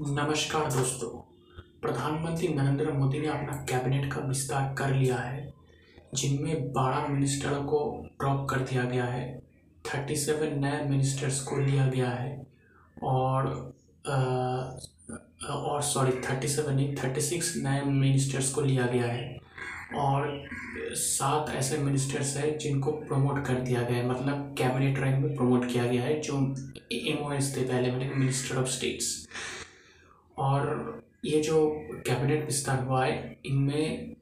नमस्कार दोस्तों। प्रधानमंत्री नरेंद्र मोदी ने अपना कैबिनेट का विस्तार कर लिया है जिनमें बारह मिनिस्टरों को ड्रॉप कर दिया गया है थर्टी सेवन नए मिनिस्टर्स को लिया गया है और आ, और सॉरी थर्टी सेवन नहीं थर्टी सिक्स नए मिनिस्टर्स को लिया गया है और सात ऐसे मिनिस्टर्स हैं जिनको प्रमोट कर दिया गया है। मतलब कैबिनेट रैंक में प्रमोट किया गया है जो एम थे पहले मतलब मिनिस्टर ऑफ़ स्टेट्स। और ये जो कैबिनेट विस्तार हुआ है, इनमें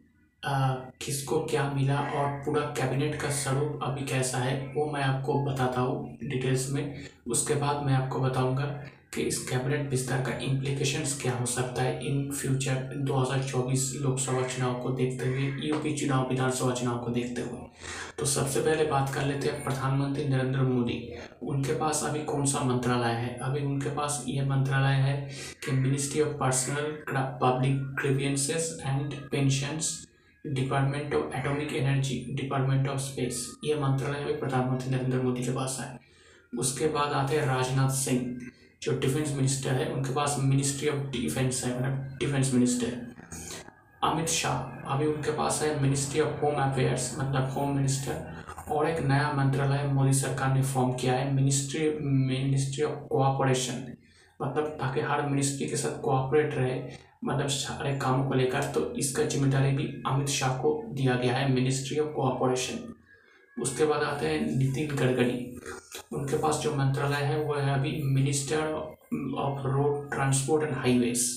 किसको क्या मिला और पूरा कैबिनेट का स्वरूप अभी कैसा है, वो मैं आपको बताता हूँ डिटेल्स में। उसके बाद मैं आपको बताऊँगा कि इस कैबिनेट विस्तार का इम्प्लीकेशंस क्या हो सकता है? इन फ्यूचर 2024 लोकसभा चुनाव को देखते हुए यूपी चुनाव, विधानसभा चुनाव को देखते हुए। तो सबसे पहले बात कर लेते हैं प्रधानमंत्री नरेंद्र मोदी। उनके पास अभी कौन सा मंत्रालय है? अभी उनके पास ये मंत्रालय है कि ministry of personnel public grievances and pensions department of atomic energy department of space ये मंत्रालय अभी प्रधानमंत्री नरेंद्र मोदी के पास है। उसके बाद आते हैं राजनाथ सिंह। जो डिफेंस मिनिस्टर है, उनके पास मिनिस्ट्री ऑफ़ डिफेंस है मतलब डिफेंस मिनिस्टर अमित शाह, अभी उनके पास है मिनिस्ट्री ऑफ़ होम अफेयर्स मतलब होम मिनिस्टर और एक नया मंत्रालय मोदी सरकार ने फॉर्म किया है मिनिस्ट्री मिनिस्ट्री ऑफ़ कोऑपरेशन मतलब ताकि हर मिनिस्ट्री के साथ कोऑपरेट रहे मतलब सारे कामों को लेकर तो इसका ज़िम्मेदारी भी अमित शाह को दिया गया है मिनिस्ट्री ऑफ़ कोऑपरेशन उसके बाद आते हैं नितिन गडकरी। उनके पास जो मंत्रालय है, वो है अभी minister of road transport and highways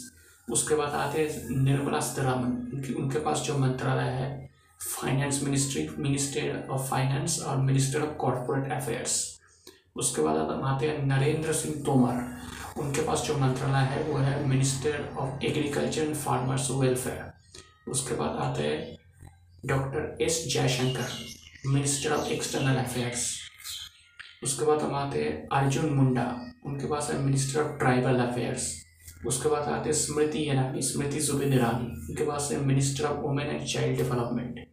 उसके बाद आते हैं निर्मला सीतारामन। उनकी, उनके पास जो मंत्रालय है finance ministry minister of finance और मिनिस्टर ऑफ़ कॉरपोरेट अफेयर्स उसके बाद आते हैं नरेंद्र सिंह तोमर। उनके पास जो मंत्रालय है, वो है minister of agriculture and farmers welfare उसके बाद आते हैं doctor S Jaishankar minister of external affairs उसके बाद हम आते हैं अर्जुन मुंडा। उनके पास है मिनिस्टर ऑफ़ ट्राइबल अफेयर्स उसके बाद आते हैं स्मृति ईरानी, स्मृति जुबिन ईरानी। उनके पास है minister of women and child development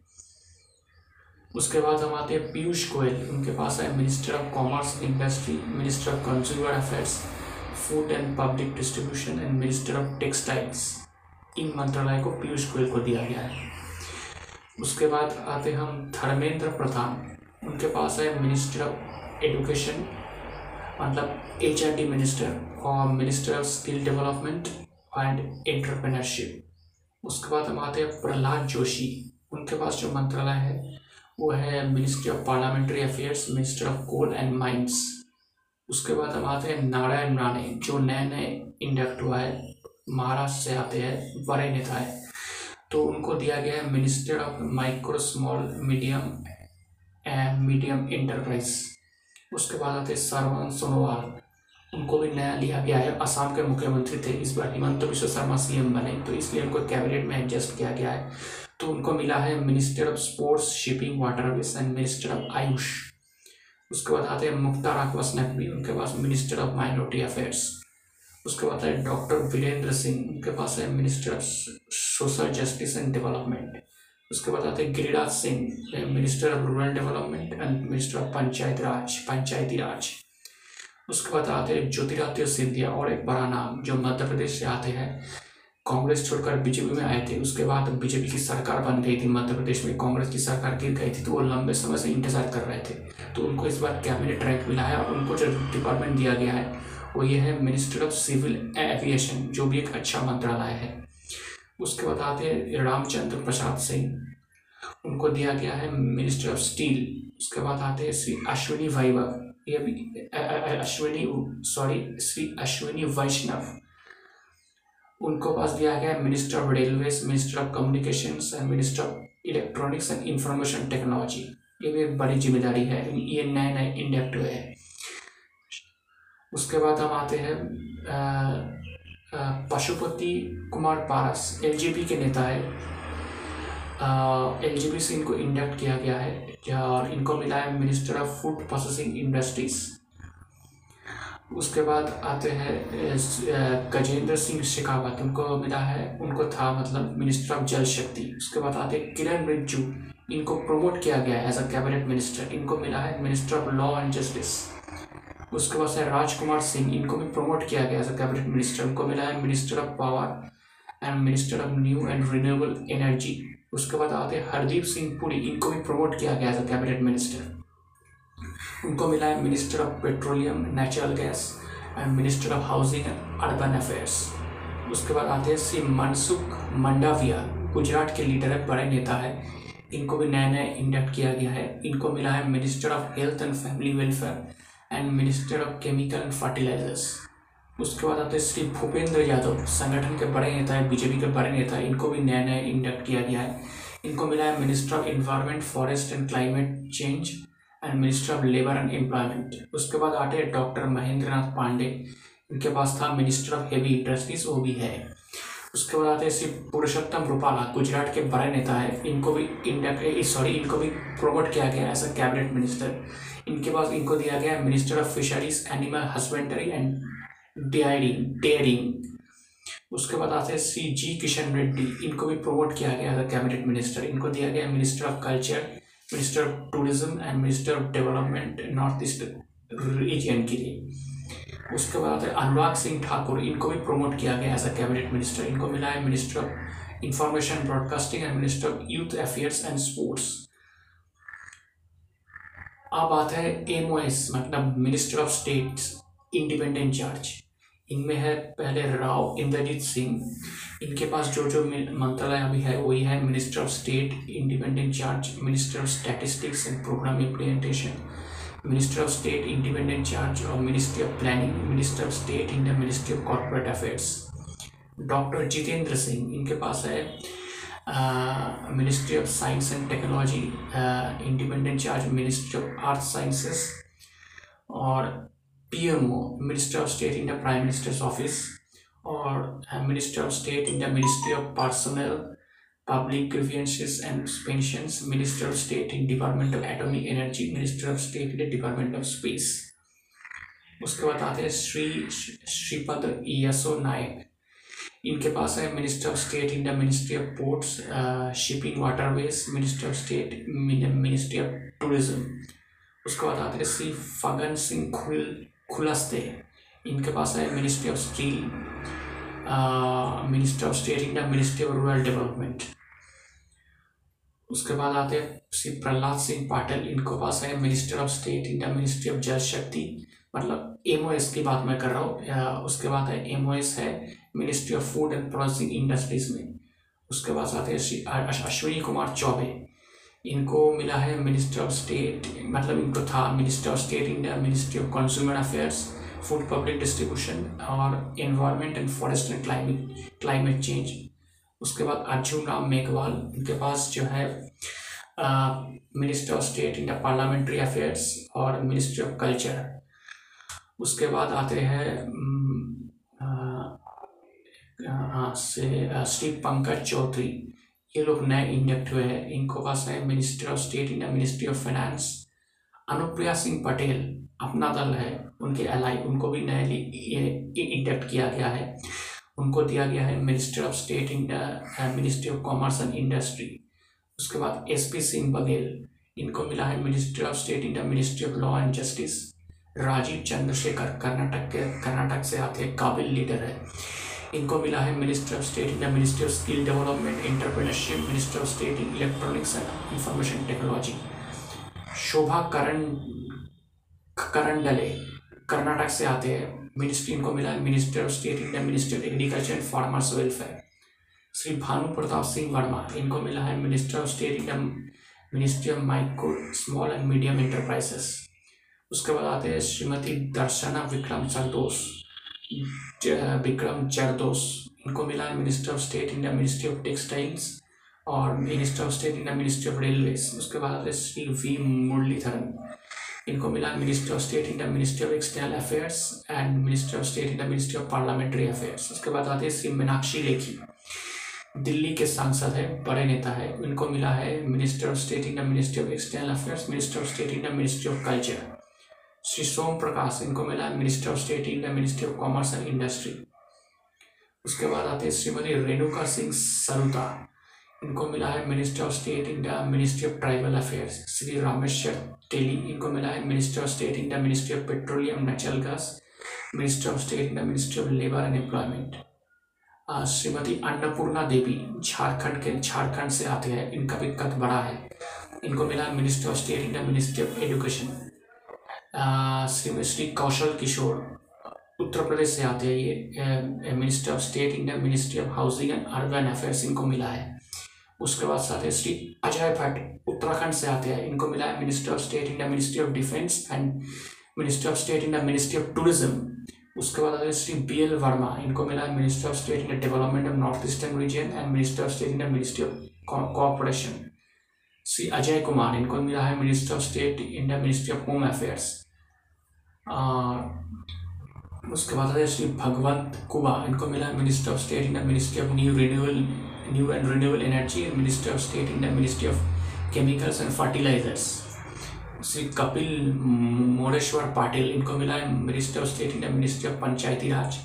उसके बाद हम आते हैं पीयूष गोयल। उनके पास है minister of commerce industry minister of consumer affairs food and public distribution and minister of textiles इन मंत्रालय को पीयूष गोयल को दिया गया है। उसके बाद आते हम धर्मेंद्र प्रधान। उनके पास है मिनिस्टर ऑफ़ एडुकेशन मतलब एच मिनिस्टर और minister of skill development and entrepreneurship उसके बाद हम आते हैं प्रहलाद जोशी। उनके पास जो मंत्रालय है, वो है ministry of parliamentary affairs minister of coal and mines उसके बाद हम आते हैं नारायण राणे, जो नए नए इंडक्ट हुआ है, महाराष्ट्र से आते हैं, बड़े नेता है। तो उनको दिया गया है minister of micro small medium and medium enterprise उसके बाद आते सर्वान सोनोवाल उनको भी नया लिया गया है। असम के मुख्यमंत्री थे। इस बार हिमंत विश्व शर्मा सीएम बने। तो इसलिए उनको कैबिनेट में एडजस्ट किया गया है। तो उनको मिला है minister of sports shipping waterways and minister of AYUSH उसके बाद आते हैं मुख्तार अकबस नकवी उनके पास मिनिस्टर ऑफ़ माइनॉरिटी अफेयर्स उसके बाद है डॉक्टर वीरेंद्र सिंह उनके पास है minister social justice and development. उसके बाद आते हैं Giriraj Singh minister of rural development and minister of Panchayat Raj, Panchayati Raj. उसके बाद आते हैं ज्योतिरादित्य सिंधिया और एक बड़ा नाम जो मध्य प्रदेश से आते हैं। कांग्रेस छोड़कर बीजेपी में आए थे, उसके बाद बीजेपी की सरकार बन गई थी, मध्य प्रदेश में कांग्रेस की सरकार गिर गई थी तो वो लंबे समय से इंतज़ार कर रहे थे। तो उनको इस बार कैबिनेट रैंक मिला है और उनको जो डिपार्टमेंट दिया गया है, वो ये है मिनिस्टर ऑफ़ सिविल एविएशन, जो भी एक अच्छा मंत्रालय है। उसके बाद आते हैं रामचंद्र प्रसाद सिंह, उनको दिया गया है मिनिस्टर ऑफ़ स्टील। उसके बाद आते हैं श्री अश्विनी वैभव, ये भी अश्विनी सॉरी श्री अश्विनी वैष्णव। उनको पास दिया गया minister of railways minister of communication and minister of electronics and information technology ये भी एक बड़ी ज़िम्मेदारी है। ये नए नए इंडेक्ट हुए हैं। उसके बाद हम आते हैं पशुपति कुमार पारस एलजेपी के नेता है। एलजेपी से इनको इंडक्ट किया गया है। और इनको मिला है minister of food processing industries उसके बाद आते हैं गजेंद्र सिंह शेखावत। उनको मिला है, उनको था मतलब मिनिस्टर ऑफ़ जल शक्ति उसके बाद आते हैं किरण रिज्जू। इनको प्रमोट किया गया है एज अ कैबिनेट मिनिस्टर इनको मिला है minister of law and justice उसके बाद है राजकुमार सिंह। इनको भी प्रमोट किया गया एज अ कैबिनेट मिनिस्टर उनको मिला है minister of power and minister of new and renewable energy उसके बाद आते हैं हरदीप सिंह पुरी। इनको भी प्रमोट किया गया एज अ कैबिनेट मिनिस्टर उनको मिला है minister of petroleum natural gas and minister of housing and urban affairs उसके बाद आते हैं श्री मनसुख मंडाविया, गुजरात के लीडर है, बड़े नेता है। इनको भी नया नया इंडक्ट किया गया है। इनको मिला है minister of health and family welfare and minister of chemical and fertilizers उसके बाद आते हैं श्री भूपेंद्र यादव, संगठन के बड़े नेता है बीजेपी के बड़े नेता है। इनको भी नया नया इंडक्ट किया गया है। इनको मिला है minister of environment forest and climate change and minister of labour and employment उसके बाद आते हैं डॉक्टर महेंद्र नाथ पांडे। इनके पास था मिनिस्टर ऑफ़ हेवी इंडस्ट्रीज़ वो भी है। उसके बाद आते हैं श्री पुरुषोत्तम रूपाला, गुजरात के बड़े नेता है। इनको भी इंडिया सॉरी इनको भी प्रोमोट किया गया एज अ कैबिनेट मिनिस्टर इनके पास इनको दिया गया minister of fisheries animal husbandry and dairying dairying उसके बाद आते हैं श्री जी किशन रेड्डी। इनको भी प्रमोट किया गया एज अ कैबिनेट मिनिस्टर इनको दिया गया minister of culture minister of tourism and minister of development north east region के लिए। उसके बाद अनुराग सिंह ठाकुर, इनको भी प्रमोट किया गया एज अ कैबिनेट मिनिस्टर इनको मिला है minister of information broadcasting and minister of youth affairs and sports अब आता है एम मतलब minister of state independent charge इनमें है पहले राव इंद्रजीत सिंह इनके पास जो जो मंत्रालय अभी है, वही है minister of state independent charge minister of statistics and programme implementation Minister of state independent charge और ministry of planning Minister of state in the Ministry of Corporate Affairs. Doctor Jitendra Singh इनके पास है ministry of science and technology independent charge ministry of earth sciences और PMO minister of state in the prime minister's office और minister of state in the ministry of personnel Public Grievances and Pensions, Minister of State in Department of Atomic Energy, Minister of State in the Department of Space. उसके बाद आते हैं श्री श्रीपद यसो नायक इनके पास है minister of state in the ministry of ports shipping waterways minister of state ministry of tourism उसके बाद आते हैं श्री फगन सिंह खुल खुलस्ते इनके पास है ministry of steel ministry of state India ministry of rural development उसके बाद आते हैं श्री प्रहलाद सिंह पाटिल, इनको पास है minister of state India ministry of Jal Shakti मतलब एमओएस की बात मैं कर रहा हूँ उसके बाद है एमओएस है ministry of food and processing industries में। उसके बाद आते हैं श्री अश्विनी कुमार चौबे। इनको मिला है मिनिस्टर ऑफ़ स्टेट मतलब इनको था minister of state India ministry of consumer affairs food public distribution और environment and forest and climate climate change उसके बाद अर्जुन राम मेघवाल इनके पास जो है minister of state India parliamentary affairs और मिनिस्ट्री ऑफ़ कल्चर उसके बाद आते हैं से श्री पंकज चौधरी। ये लोग नए इंडक्ट हुए हैं। इनको पास है ministry of state the ministry of finance Anupriya Singh Patel Apna Dal है, उनके एलाई उनको भी नए इंडक्ट किया गया है। उनको दिया गया है minister of state in ministry of commerce and industry उसके बाद एस पी सिंह बघेल, इनको मिला है ministry of state the ministry of law and justice Rajeev Chandrasekhar Karnataka के कर्नाटक से आते काबिल लीडर है। इनको मिला है minister of state India ministry of skill development entrepreneurship minister of state in electronics and information technology Shobha Karan Karan डले, कर्नाटक से आते हैं। मिनिस्ट्री इनको मिला है minister of state India minister of agriculture and farmers welfare Shri Bhanu Pratap Singh Verma, इनको मिला है minister of state India ministry of micro small and medium enterprises उसके बाद आते हैं श्रीमती दर्शना विक्रम चरदोस विक्रम चरदोस इनको मिला है minister of state India ministry of textiles और minister of state India ministry of railways उसके बाद श्री वी मुरलीधरन इनको मिला minister of state India ministry of external affairs and minister of state India ministry of parliamentary affairs उसके बाद आते हैं श्री मीनाक्षी लेखी दिल्ली के सांसद है, बड़े नेता है इनको मिला है minister of state India ministry of external affairs minister of state India ministry of culture Shri Som Prakash इनको मिला minister of state India ministry of commerce and industry उसके बाद आते हैं श्रीमती रेणुका सिंह सरुता इनको मिला है minister of state India ministry of tribal affairs Shri Rameswar Teli इनको मिला है minister of state India ministry of petroleum natural gas minister of state India ministry of labour and employment Shrimati Annapurna Devi, Jharkhand के, झारखंड से आते हैं। इनका भी कद बड़ा है। इनको मिला minister of state India ministry of education Shri Kaushal Kishore, Uttar Pradesh से आते हैं ये minister of state the ministry of housing and urban affairs इनको मिला है। उसके बाद साथ है श्री अजय भट्ट, उत्तराखंड से आते हैं, इनको मिला है minister of state India ministry of defence and minister of state India ministry of tourism उसके बाद आते हैं श्री बी एल वर्मा इनको मिला है minister of state the development of north eastern region and minister of state India ministry of cooperation Shri Ajay Kumar, इनको मिला है minister of state India ministry of home affairs उसके बाद है श्री भगवंत कुबा इनको मिला minister of state the ministry of new renewal new and renewable energy minister of state the ministry of chemicals and fertilisers Shri Kapil Moreshwar Patil, इनको मिला है minister of state the ministry of Panchayati Raj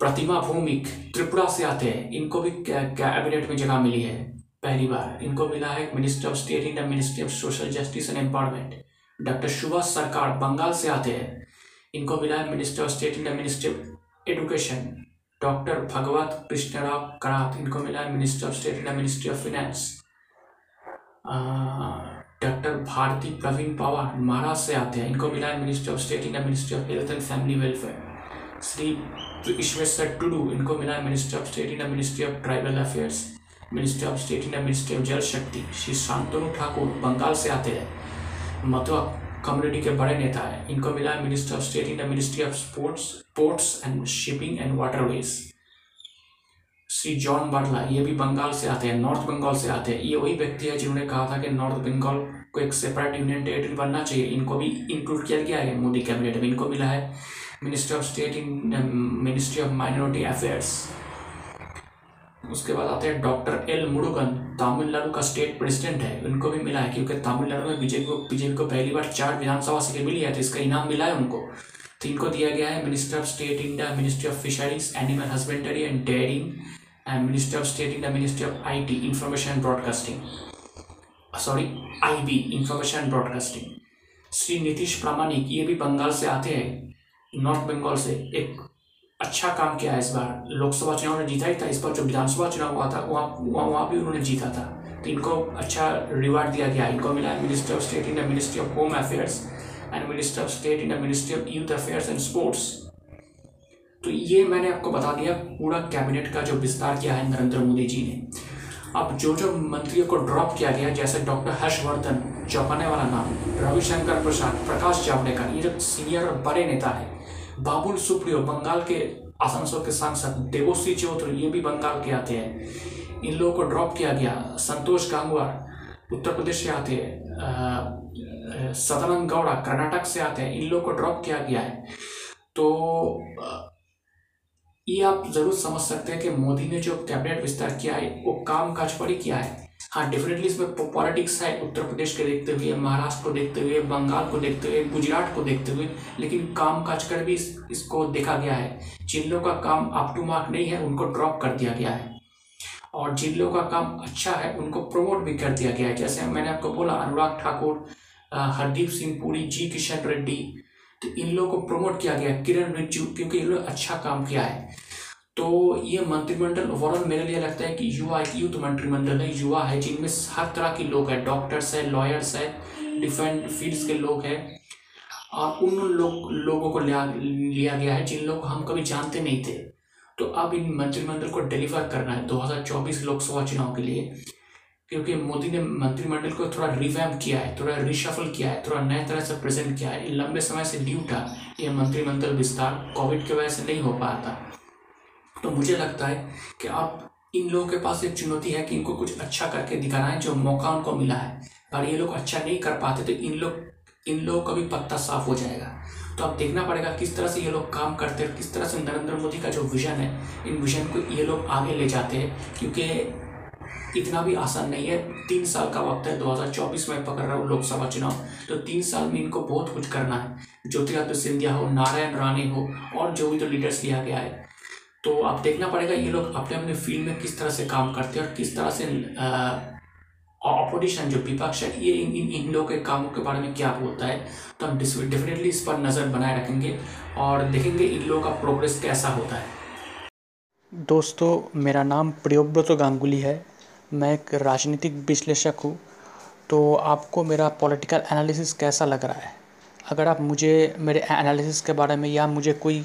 Pratima Bhoumik Tripura से आते हैं। इनको भी cabinet में जगह मिली है। पहली बार। इनको मिला है minister of state the ministry of social justice and empowerment doctor Subhas Sarkar Bengal से आते हैं। इनको मिला है minister of state ministry of education doctor Bhagwat Krishnarao Karad, इनको मिला है minister of state the ministry of finance. Doctor Bharati Pravin Pawar Maharashtra से आते हैं। इनको मिला है minister of state the ministry of health and family welfare. Shri Ishweshwar Tudu, इनको मिला है minister of state the ministry of tribal affairs. Minister of state the ministry of Jal Shakti. Shri Shantanu Thakur Bengal से आते हैं। मतवा कम्युनिटी के बड़े नेता हैं। इनको मिला है minister of state in the ministry of sports ports and shipping and waterways Shri John Barla, ये भी बंगाल से आते हैं, नॉर्थ बंगाल से आते हैं। ये वही व्यक्ति है जिन्होंने कहा था कि नॉर्थ बंगाल को एक सेपरेट यूनियन टेरिटरी बनना चाहिए। इनको भी इंक्लूड किया गया है मोदी कैबिनेट में। इनको मिला है minister of state in ministry of minority affairs उसके बाद आते हैं डॉक्टर एल मुरुगन, तमिलनाडु का स्टेट प्रेसिडेंट है। उनको भी मिला है, क्योंकि तमिलनाडु में बीजेपी को बीजेपी को पहली बार चार विधानसभा सीटें मिली है तो इसका इनाम मिला है उनको। तो इनको दिया गया है minister of state India, ministry of fisheries, animal husbandry and dairying, and minister of state India, ministry of I T information and broadcasting. Sorry I B information and broadcasting. Shri Nitish Pramanik, ये भी बंगाल से आते हैं, north Bengal से एक अच्छा काम किया इस बार। लोकसभा चुनाव ने जीता ही था, इस बार जो विधानसभा चुनाव हुआ था, वहाँ वहाँ वहाँ भी उन्होंने जीता था। तो इनको अच्छा रिवार्ड दिया गया। इनको मिला है minister of state in the ministry of home affairs and minister of state in the ministry of youth affairs and sports तो ये मैंने आपको बता दिया पूरा कैबिनेट का जो विस्तार किया है नरेंद्र मोदी जी ने। अब जो जो मंत्रियों को ड्रॉप किया गया, जैसे डॉक्टर हर्षवर्धन चौंकाने वाला नाम, रविशंकर प्रसाद, प्रकाश जावड़ेकर, ये जो सीनियर और बड़े नेता है बाबुल सुप्रियो, बंगाल के आसनसोल के सांसद देवोश्री चौधरी, ये भी बंगाल के आते हैं। इन लोगों को ड्रॉप किया गया। संतोष गांगवार उत्तर प्रदेश से आते हैं। सदानंद गौड़ा कर्नाटक से आते हैं। इन लोगों को ड्रॉप किया गया है। तो ये आप ज़रूर समझ सकते हैं कि मोदी ने जो कैबिनेट विस्तार किया है, वो काम काज पर ही किया है। हाँ डेफिनेटली इसमें पॉलिटिक्स है उत्तर प्रदेश के देखते हुए महाराष्ट्र को देखते हुए बंगाल को देखते हुए गुजरात को देखते हुए लेकिन काम काज कर भी इस, इसको देखा गया है। जिन लोगों का काम अप टू मार्क नहीं है उनको ड्रॉप कर दिया गया है। और जिन लोगों का काम अच्छा है उनको प्रमोट भी कर दिया गया है। जैसे मैंने आपको बोला अनुराग ठाकुर हरदीप सिंह पुरी जी किशन रेड्डी तो इन लोगों को प्रमोट किया गया किरण रिज्जू क्योंकि इन लोग अच्छा काम किया है। तो ये मंत्रिमंडल ओवरऑल मेरे लिए लगता है कि युवा एक यूथ मंत्रिमंडल है। युवा है जिनमें हर तरह के लोग हैं। डॉक्टर्स है लॉयर्स है डिफरेंट फील्ड्स के लोग हैं। और उन लोग, लोगों को लिया लिया गया है जिन लोग हम कभी जानते नहीं थे। तो अब इन मंत्रिमंडल को डिलीवर करना है 2024 लोकसभा चुनाव के लिए। क्योंकि मोदी ने मंत्रिमंडल को थोड़ा रिवैम किया है, थोड़ा रिशफल किया है, थोड़ा नए तरह से प्रेजेंट किया है। लंबे समय से ड्यू था। ये मंत्रिमंडल विस्तार कोविड की वजह से नहीं हो पाया था। तो मुझे लगता है कि आप इन लोगों के पास एक चुनौती है कि इनको कुछ अच्छा करके दिखाना है, जो मौका उनको मिला है। पर ये लोग अच्छा नहीं कर पाते तो इन लोग, इन लोगों का भी पत्ता साफ़ हो जाएगा। तो अब देखना पड़ेगा किस तरह से ये लोग काम करते हैं, किस तरह से नरेंद्र मोदी का जो विजन है, इन विजन को ये लोग आगे ले जाते हैं, क्योंकि इतना भी आसान नहीं है। तीन साल का वक्त है 2024 में पकड़ रहा हूँ लोकसभा चुनाव तो तीन साल में इनको बहुत कुछ करना है। ज्योतिरादित्य सिंधिया हो, नारायण राणे हो, और जो भी तो लीडर्स लिया गया है तो आप देखना पड़ेगा ये लोग अपने अपने फ़ील्ड में किस तरह से काम करते हैं और किस तरह से ऑपोजिशन जो विपक्ष है, ये इन इन इन लोगों के कामों के बारे में क्या बोलता है तो हम डेफिनेटली इस पर नज़र बनाए रखेंगे और देखेंगे इन लोगों का प्रोग्रेस कैसा होता है। दोस्तों, मेरा नाम प्रियोव्रत गांगुली है। मैं एक राजनीतिक विश्लेषक हूँ। तो आपको मेरा पॉलिटिकल एनालिसिस कैसा लग रहा है? अगर आप मुझे, मेरे एनालिसिस के बारे में या मुझे कोई